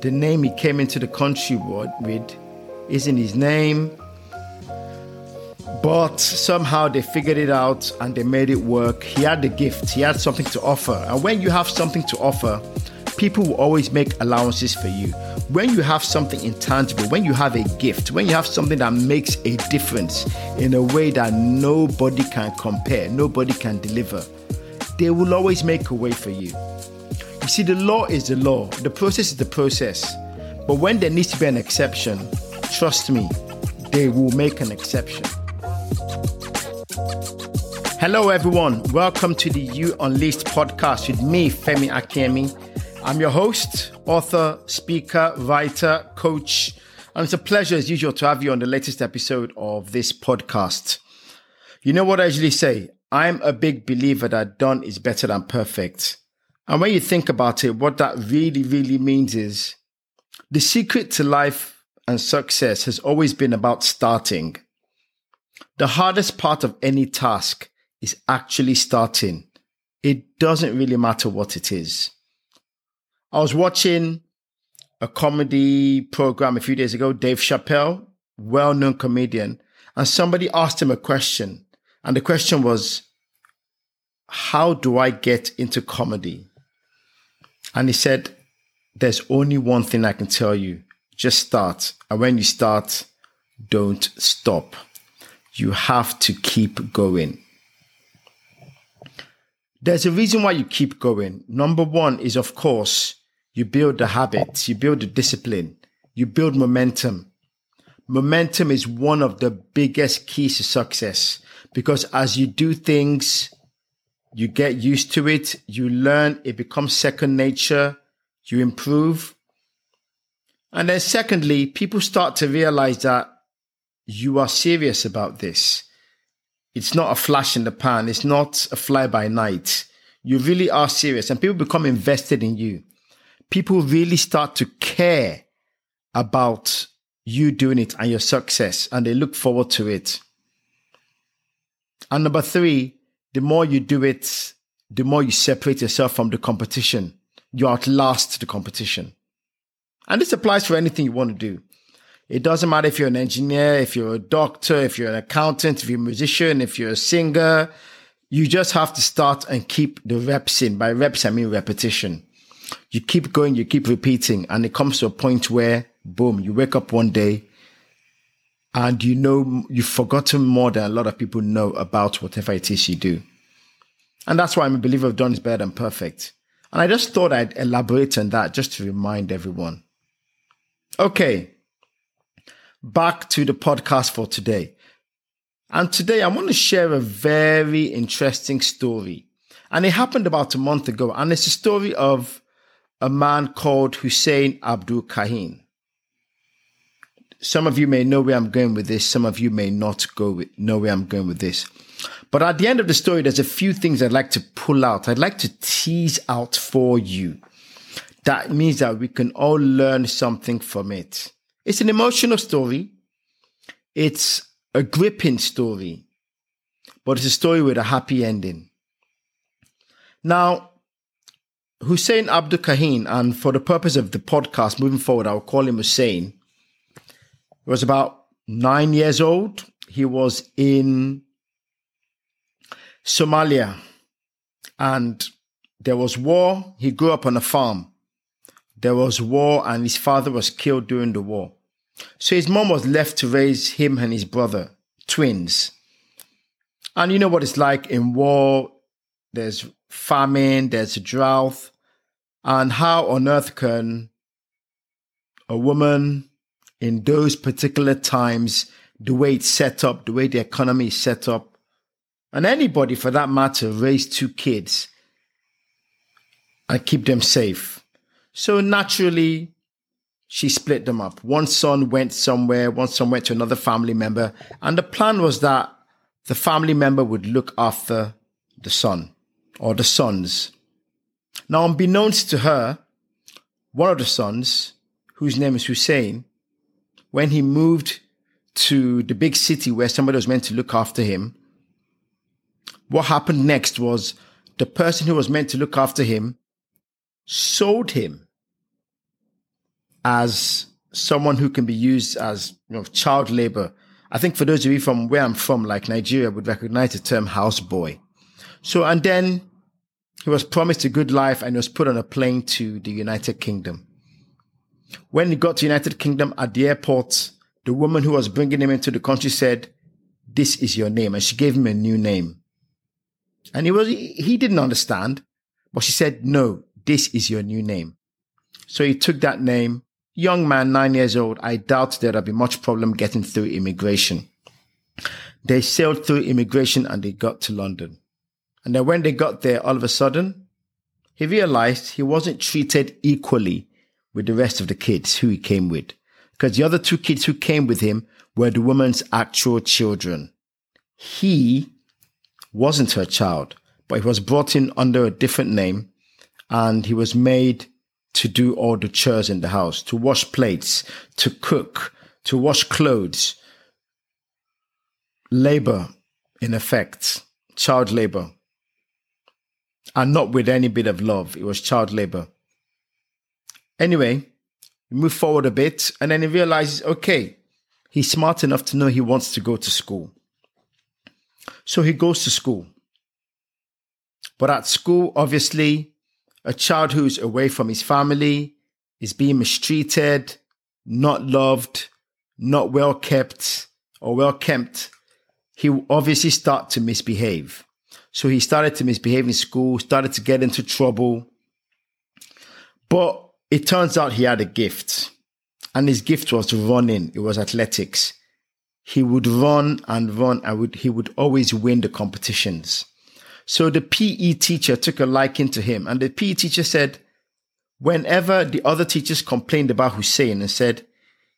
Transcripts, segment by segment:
the name he came into the country with isn't his name. But somehow they figured it out and they made it work. He had the gift, he had something to offer. And when you have something to offer, people will always make allowances for you. When you have something intangible, when you have a gift, when you have something that makes a difference in a way that nobody can compare, nobody can deliver, they will always make a way for you. You see, the law is the law, the process is the process. But when there needs to be an exception, trust me, they will make an exception. Hello, everyone. Welcome to the You Unleashed podcast with me, Femi Akemi. I'm your host, author, speaker, writer, coach, and it's a pleasure, as usual, to have you on the latest episode of this podcast. You know what I usually say? I'm a big believer that done is better than perfect. And when you think about it, what that really, really means is the secret to life and success has always been about starting. The hardest part of any task is actually starting. It doesn't really matter what it is. I was watching a comedy program a few days ago, Dave Chappelle, well known comedian, and somebody asked him a question. And the question was, How do I get into comedy? And he said, There's only one thing I can tell you just start. And when you start, don't stop. You have to keep going. There's a reason why you keep going. Number one is, of course, you build the habits, you build the discipline, you build momentum. Momentum is one of the biggest keys to success because as you do things, you get used to it, you learn, it becomes second nature, you improve. And then secondly, people start to realize that you are serious about this. It's not a flash in the pan. It's not a fly by night. You really are serious and people become invested in you. People really start to care about you doing it and your success and they look forward to it. And number three, the more you do it, the more you separate yourself from the competition. You outlast the competition. And this applies for anything you want to do. It doesn't matter if you're an engineer, if you're a doctor, if you're an accountant, if you're a musician, if you're a singer. You just have to start and keep the reps in. By reps, I mean repetition. You keep going, you keep repeating, and it comes to a point where, boom, you wake up one day and you know you've forgotten more than a lot of people know about whatever it is you do. And that's why I'm a believer of done is better than perfect. And I just thought I'd elaborate on that just to remind everyone. Okay, back to the podcast for today. And today I want to share a very interesting story. And it happened about a month ago. And it's a story of a man called Hussein Abdul Kahin. Some of you may know where I'm going with this. Some of you may not go with, know where I'm going with this. But at the end of the story, there's a few things I'd like to pull out. I'd like to tease out for you. That means that we can all learn something from it. It's an emotional story. It's a gripping story, but it's a story with a happy ending. Now, Hussein Abdul Kahin, and for the purpose of the podcast moving forward, I'll call him Hussein was about nine years old. He was in Somalia and there was war. He grew up on a farm. There was war and his father was killed during the war. So his mom was left to raise him and his brother, twins. And you know what it's like in war. There's famine, there's drought. And how on earth can a woman in those particular times, the way it's set up, the way the economy is set up, and anybody for that matter raise two kids and keep them safe. So naturally, she split them up. One son went somewhere, one son went to another family member, and the plan was that the family member would look after the son or the sons. Now, unbeknownst to her, one of the sons, whose name is Hussein, when he moved to the big city where somebody was meant to look after him, what happened next was the person who was meant to look after him sold him as someone who can be used as you know, child labor. I think for those of you from where I'm from, like Nigeria, would recognize the term houseboy. So, and then he was promised a good life and was put on a plane to the United Kingdom. When he got to United Kingdom at the airport, the woman who was bringing him into the country said, this is your name. And she gave him a new name. And he was, he didn't understand, but she said, no, this is your new name. So he took that name. Young man, nine years old. I doubt there'd be much problem getting through immigration. They sailed through immigration and they got to London. And then when they got there, all of a sudden, he realized he wasn't treated equally with the rest of the kids who he came with. Because the other two kids who came with him were the woman's actual children. He wasn't her child, but he was brought in under a different name and he was made to do all the chores in the house, to wash plates, to cook, to wash clothes. Labor, in effect, child labor. And not with any bit of love, it was child labor. Anyway, we move forward a bit and then he realizes, okay, he's smart enough to know he wants to go to school. So he goes to school. But at school, obviously, a child who's away from his family is being mistreated, not loved, not well kept or well kept, he will obviously start to misbehave. So he started to misbehave in school, started to get into trouble. But it turns out he had a gift. And his gift was running. It was athletics. He would run and run and would, he would always win the competitions. So the PE teacher took a liking to him, and the PE teacher said, whenever the other teachers complained about Hussein and said,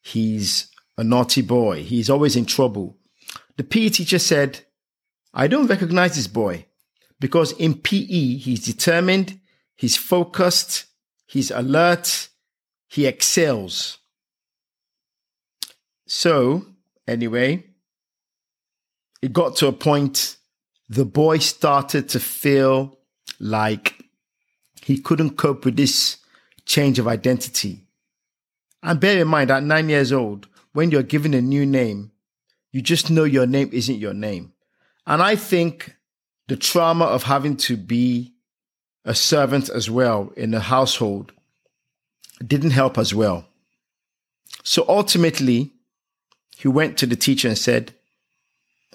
he's a naughty boy, he's always in trouble, the PE teacher said, I don't recognize this boy because in PE, he's determined, he's focused, he's alert, he excels. So, anyway, it got to a point the boy started to feel like he couldn't cope with this change of identity. And bear in mind, at nine years old, when you're given a new name, you just know your name isn't your name. And I think the trauma of having to be a servant as well in the household didn't help as well. So ultimately, he went to the teacher and said,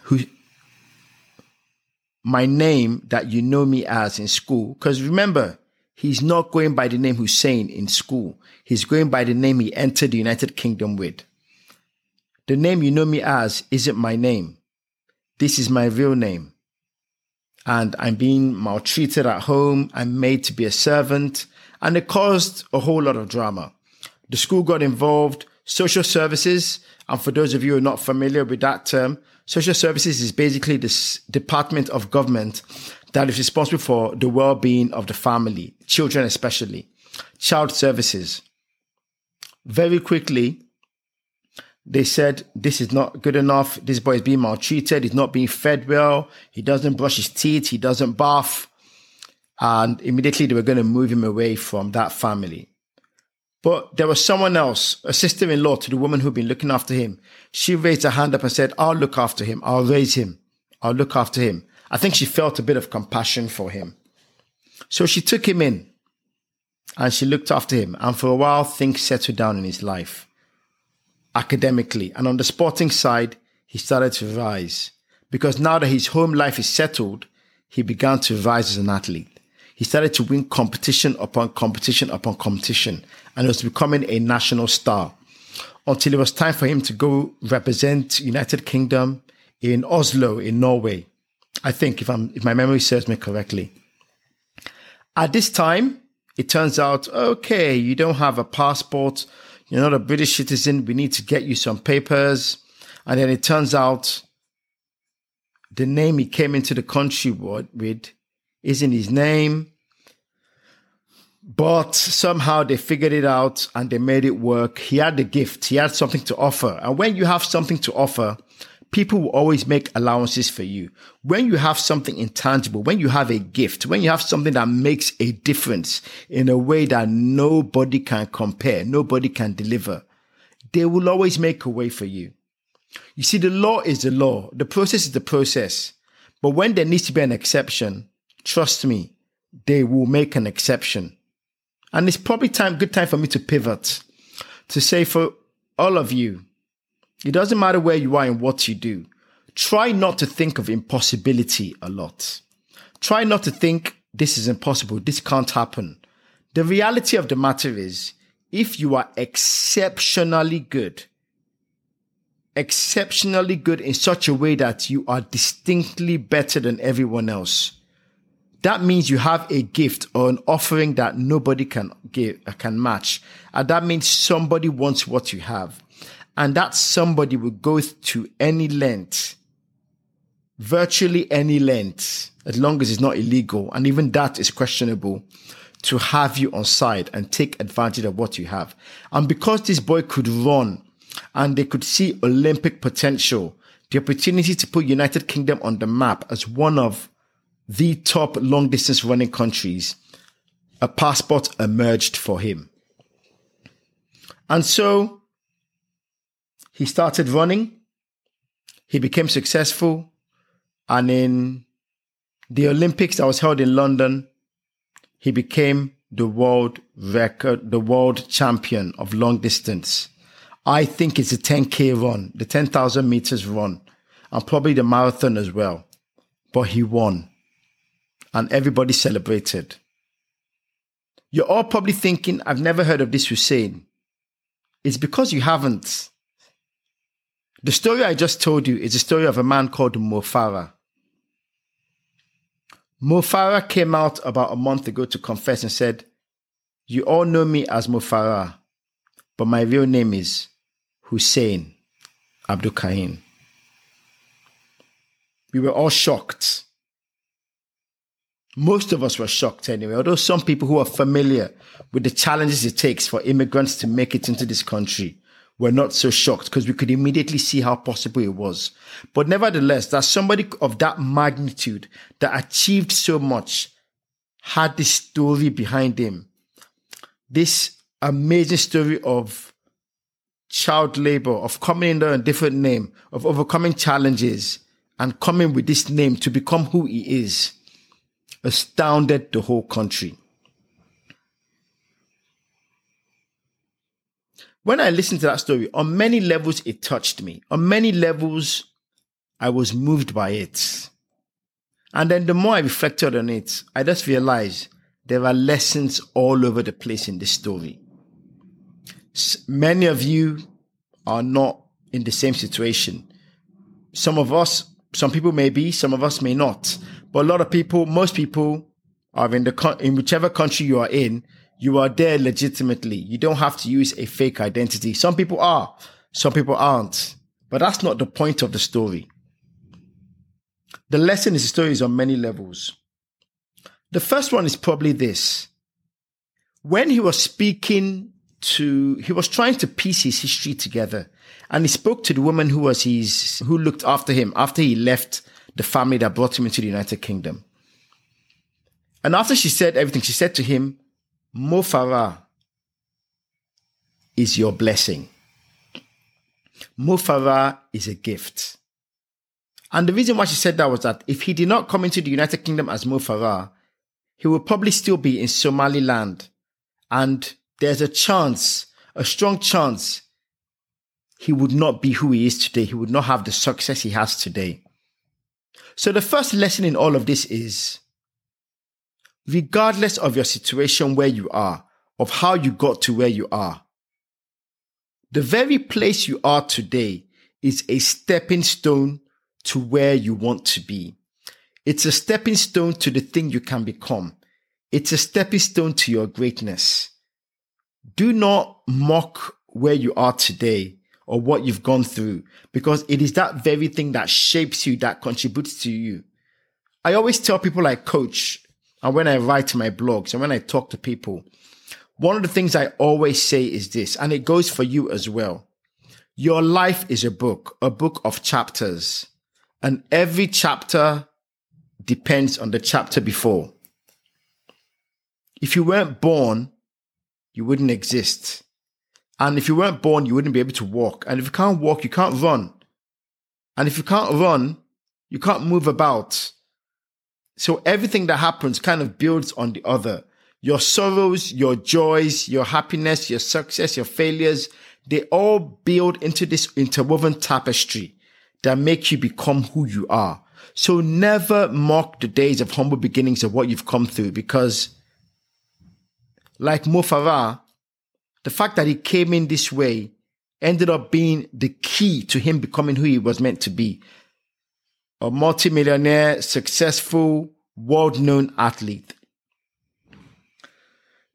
Who my name that you know me as in school. Because remember, he's not going by the name Hussein in school. He's going by the name he entered the United Kingdom with. The name you know me as isn't my name. This is my real name. And I'm being maltreated at home. I'm made to be a servant. And it caused a whole lot of drama. The school got involved. Social services, and for those of you who are not familiar with that term, Social services is basically this department of government that is responsible for the well-being of the family, children especially, child services. Very quickly, they said this is not good enough. This boy is being maltreated. He's not being fed well. He doesn't brush his teeth. He doesn't bath. And immediately they were going to move him away from that family. But there was someone else, a sister in law to the woman who'd been looking after him. She raised her hand up and said, I'll look after him. I'll raise him. I'll look after him. I think she felt a bit of compassion for him. So she took him in and she looked after him. And for a while, things settled down in his life academically. And on the sporting side, he started to rise because now that his home life is settled, he began to rise as an athlete he started to win competition upon competition upon competition and was becoming a national star until it was time for him to go represent United Kingdom in Oslo in Norway. I think if I'm if my memory serves me correctly. At this time, it turns out okay, you don't have a passport, you're not a British citizen, we need to get you some papers. And then it turns out the name he came into the country with isn't his name. But somehow they figured it out and they made it work. He had the gift, he had something to offer. And when you have something to offer, people will always make allowances for you. When you have something intangible, when you have a gift, when you have something that makes a difference in a way that nobody can compare, nobody can deliver, they will always make a way for you. You see, the law is the law. The process is the process. But when there needs to be an exception, trust me, they will make an exception. And it's probably time, good time for me to pivot to say for all of you, it doesn't matter where you are and what you do. Try not to think of impossibility a lot. Try not to think this is impossible. This can't happen. The reality of the matter is if you are exceptionally good, exceptionally good in such a way that you are distinctly better than everyone else, that means you have a gift or an offering that nobody can give, can match. And that means somebody wants what you have. And that somebody will go to any length, virtually any length, as long as it's not illegal. And even that is questionable to have you on side and take advantage of what you have. And because this boy could run and they could see Olympic potential, the opportunity to put United Kingdom on the map as one of the top long distance running countries, a passport emerged for him. And so he started running. He became successful. And in the Olympics that was held in London, he became the world record, the world champion of long distance. I think it's a 10K run, the 10,000 meters run, and probably the marathon as well. But he won and everybody celebrated. You're all probably thinking, I've never heard of this Hussein. It's because you haven't. The story I just told you is the story of a man called. Mo Farah came out about a month ago to confess and said, You all know me as Mo Farah, but my real name is Hussein Abdul Karim. We were all shocked most of us were shocked anyway, although some people who are familiar with the challenges it takes for immigrants to make it into this country were not so shocked because we could immediately see how possible it was. But nevertheless, that somebody of that magnitude that achieved so much had this story behind him. This amazing story of child labor, of coming under a different name, of overcoming challenges and coming with this name to become who he is astounded the whole country. When I listened to that story, on many levels, it touched me. On many levels, I was moved by it. And then the more I reflected on it, I just realized there are lessons all over the place in this story. Many of you are not in the same situation. Some of us, some people may be, some of us may not. But a lot of people, most people are in the, in whichever country you are in, you are there legitimately. You don't have to use a fake identity. Some people are, some people aren't. But that's not the point of the story. The lesson is the story is on many levels. The first one is probably this. When he was speaking to, he was trying to piece his history together and he spoke to the woman who was his, who looked after him after he left the family that brought him into the United Kingdom. And after she said everything, she said to him, Mo Farah is your blessing. Mo Farah is a gift. And the reason why she said that was that if he did not come into the United Kingdom as Mo Farah, he would probably still be in Somaliland. And there's a chance, a strong chance, he would not be who he is today. He would not have the success he has today. So the first lesson in all of this is regardless of your situation where you are, of how you got to where you are, the very place you are today is a stepping stone to where you want to be. It's a stepping stone to the thing you can become. It's a stepping stone to your greatness. Do not mock where you are today or what you've gone through because it is that very thing that shapes you, that contributes to you. I always tell people I coach and when I write my blogs and when I talk to people, one of the things I always say is this, and it goes for you as well. Your life is a book, a book of chapters, and every chapter depends on the chapter before. If you weren't born, you wouldn't exist. And if you weren't born, you wouldn't be able to walk. And if you can't walk, you can't run. And if you can't run, you can't move about. So everything that happens kind of builds on the other. Your sorrows, your joys, your happiness, your success, your failures, they all build into this interwoven tapestry that make you become who you are. So never mock the days of humble beginnings of what you've come through because like Mo Farah, the fact that he came in this way ended up being the key to him becoming who he was meant to be. A multimillionaire, successful, world known athlete.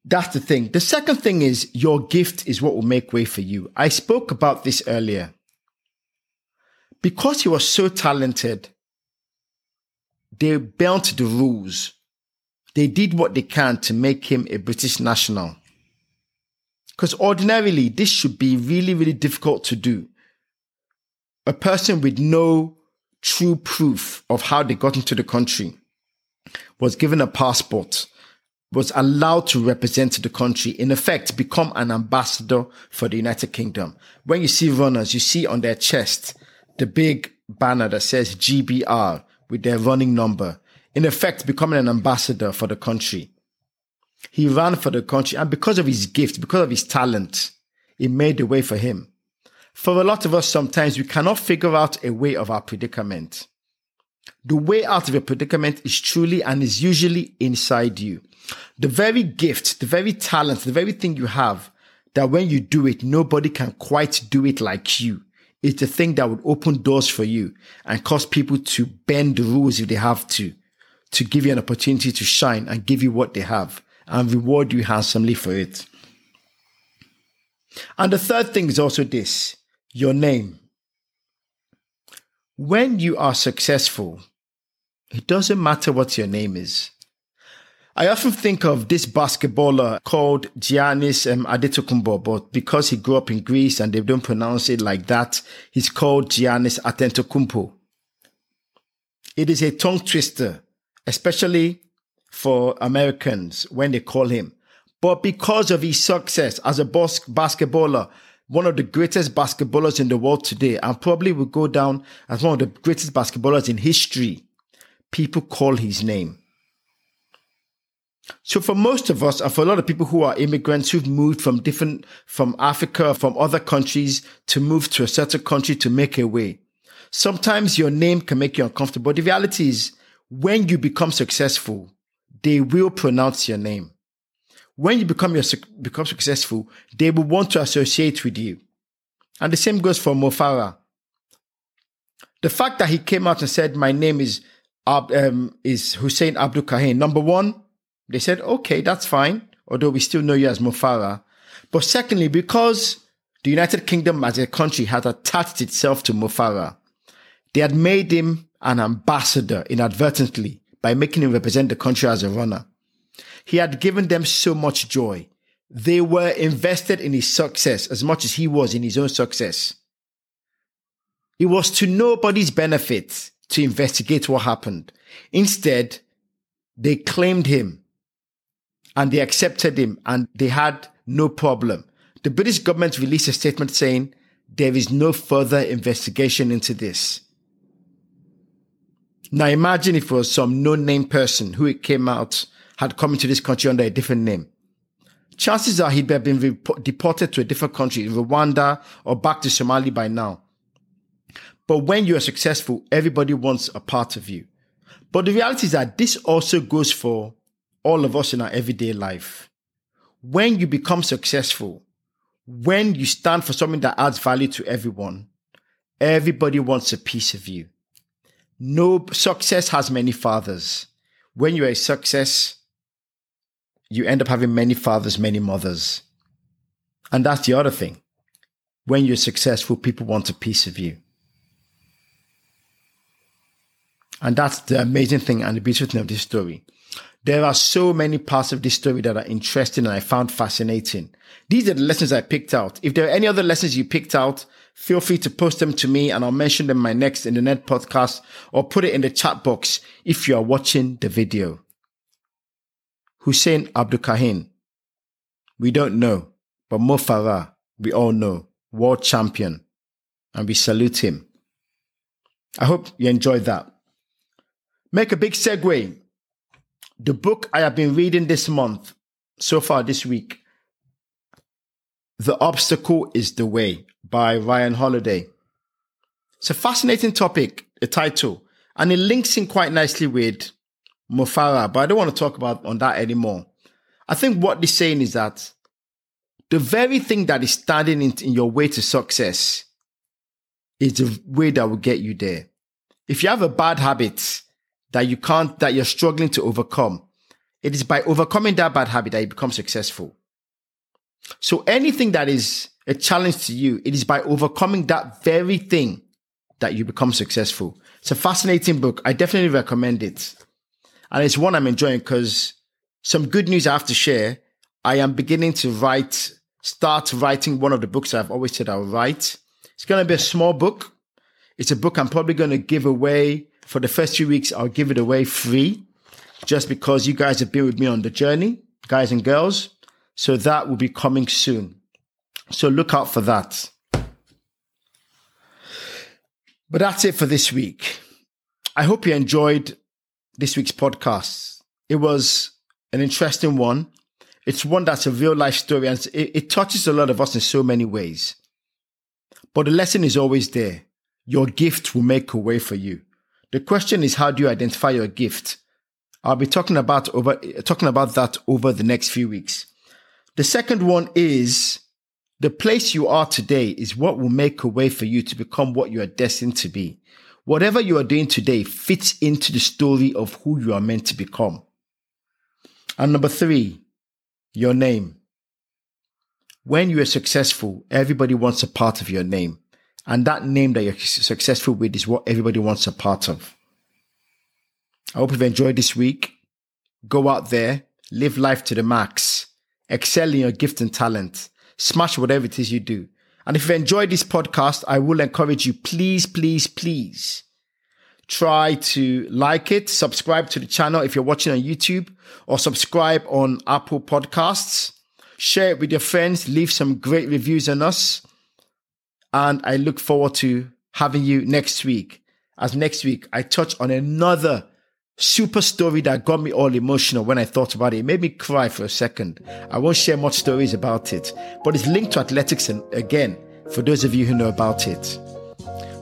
That's the thing. The second thing is your gift is what will make way for you. I spoke about this earlier. Because he was so talented, they bent the rules. They did what they can to make him a British national. Because ordinarily, this should be really, really difficult to do. A person with no true proof of how they got into the country was given a passport, was allowed to represent the country, in effect, become an ambassador for the United Kingdom. When you see runners, you see on their chest the big banner that says GBR with their running number, in effect, becoming an ambassador for the country. He ran for the country, and because of his gift, because of his talent, it made the way for him. For a lot of us, sometimes we cannot figure out a way of our predicament. The way out of a predicament is truly and is usually inside you. The very gift, the very talent, the very thing you have that when you do it, nobody can quite do it like you. It's the thing that would open doors for you and cause people to bend the rules if they have to, to give you an opportunity to shine and give you what they have and reward you handsomely for it. And the third thing is also this your name. When you are successful, it doesn't matter what your name is. I often think of this basketballer called Giannis um, Antetokounmpo, but because he grew up in Greece and they don't pronounce it like that, he's called Giannis Antetokounmpo. It is a tongue twister, especially for Americans when they call him. But because of his success as a bas- basketballer, one of the greatest basketballers in the world today, and probably will go down as one of the greatest basketballers in history, people call his name. So for most of us, and for a lot of people who are immigrants who've moved from different, from Africa, from other countries to move to a certain country to make a way, sometimes your name can make you uncomfortable. The reality is, when you become successful, they will pronounce your name. When you become your, become successful, they will want to associate with you. And the same goes for Mo Farah. The fact that he came out and said, "My name is um, is Hussein Abdul Kahin." Number one, they said, "Okay, that's fine," although we still know you as Mo Farah. But secondly, because the United Kingdom as a country had attached itself to Mo Farah, they had made him an ambassador inadvertently by making him represent the country as a runner. He had given them so much joy. They were invested in his success as much as he was in his own success. It was to nobody's benefit to investigate what happened. Instead, they claimed him and they accepted him and they had no problem. The British government released a statement saying there is no further investigation into this. Now imagine if it was some no-name person who it came out, had come into this country under a different name. Chances are he'd have been re- deported to a different country, Rwanda or back to Somalia by now. But when you are successful, everybody wants a part of you. But the reality is that this also goes for all of us in our everyday life. When you become successful, when you stand for something that adds value to everyone, everybody wants a piece of you. No success has many fathers. When you're a success, you end up having many fathers, many mothers. And that's the other thing. When you're successful, people want a piece of you. And that's the amazing thing and the beautiful thing of this story. There are so many parts of this story that are interesting and I found fascinating. These are the lessons I picked out. If there are any other lessons you picked out, feel free to post them to me and I'll mention them in my next internet podcast or put it in the chat box if you are watching the video. Hussein Abdul Kahin. We don't know, but Mo Farah, we all know, world champion, and we salute him. I hope you enjoyed that. Make a big segue. The book I have been reading this month, so far this week, The Obstacle is the Way by Ryan Holiday. It's a fascinating topic, the title, and it links in quite nicely with Mo Farah, but I don't want to talk about on that anymore. I think what they're saying is that the very thing that is standing in, in your way to success is the way that will get you there. If you have a bad habit that you can't, that you're struggling to overcome, it is by overcoming that bad habit that you become successful. So anything that is a challenge to you, it is by overcoming that very thing that you become successful. It's a fascinating book. I definitely recommend it. And it's one I'm enjoying because some good news I have to share. I am beginning to write, start writing one of the books I've always said I'll write. It's going to be a small book. It's a book I'm probably going to give away for the first few weeks. I'll give it away free just because you guys have been with me on the journey, guys and girls. So that will be coming soon. So look out for that. But that's it for this week. I hope you enjoyed this week's podcast. It was an interesting one. It's one that's a real life story and it, it touches a lot of us in so many ways. But the lesson is always there. Your gift will make a way for you. The question is, how do you identify your gift? I'll be talking about over, talking about that over the next few weeks. The second one is the place you are today is what will make a way for you to become what you are destined to be. Whatever you are doing today fits into the story of who you are meant to become. And number three, your name. When you are successful, everybody wants a part of your name. And that name that you're successful with is what everybody wants a part of. I hope you've enjoyed this week. Go out there, live life to the max, excel in your gift and talent, smash whatever it is you do. And if you enjoyed this podcast, I will encourage you, please, please, please try to like it, subscribe to the channel if you're watching on YouTube, or subscribe on Apple Podcasts. Share it with your friends, leave some great reviews on us. And I look forward to having you next week. As next week, I touch on another super story that got me all emotional when I thought about it. It made me cry for a second. I won't share much stories about it, but it's linked to athletics and again, for those of you who know about it.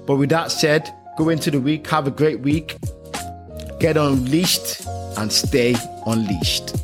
But with that said, go into the week, have a great week, get unleashed, and stay unleashed.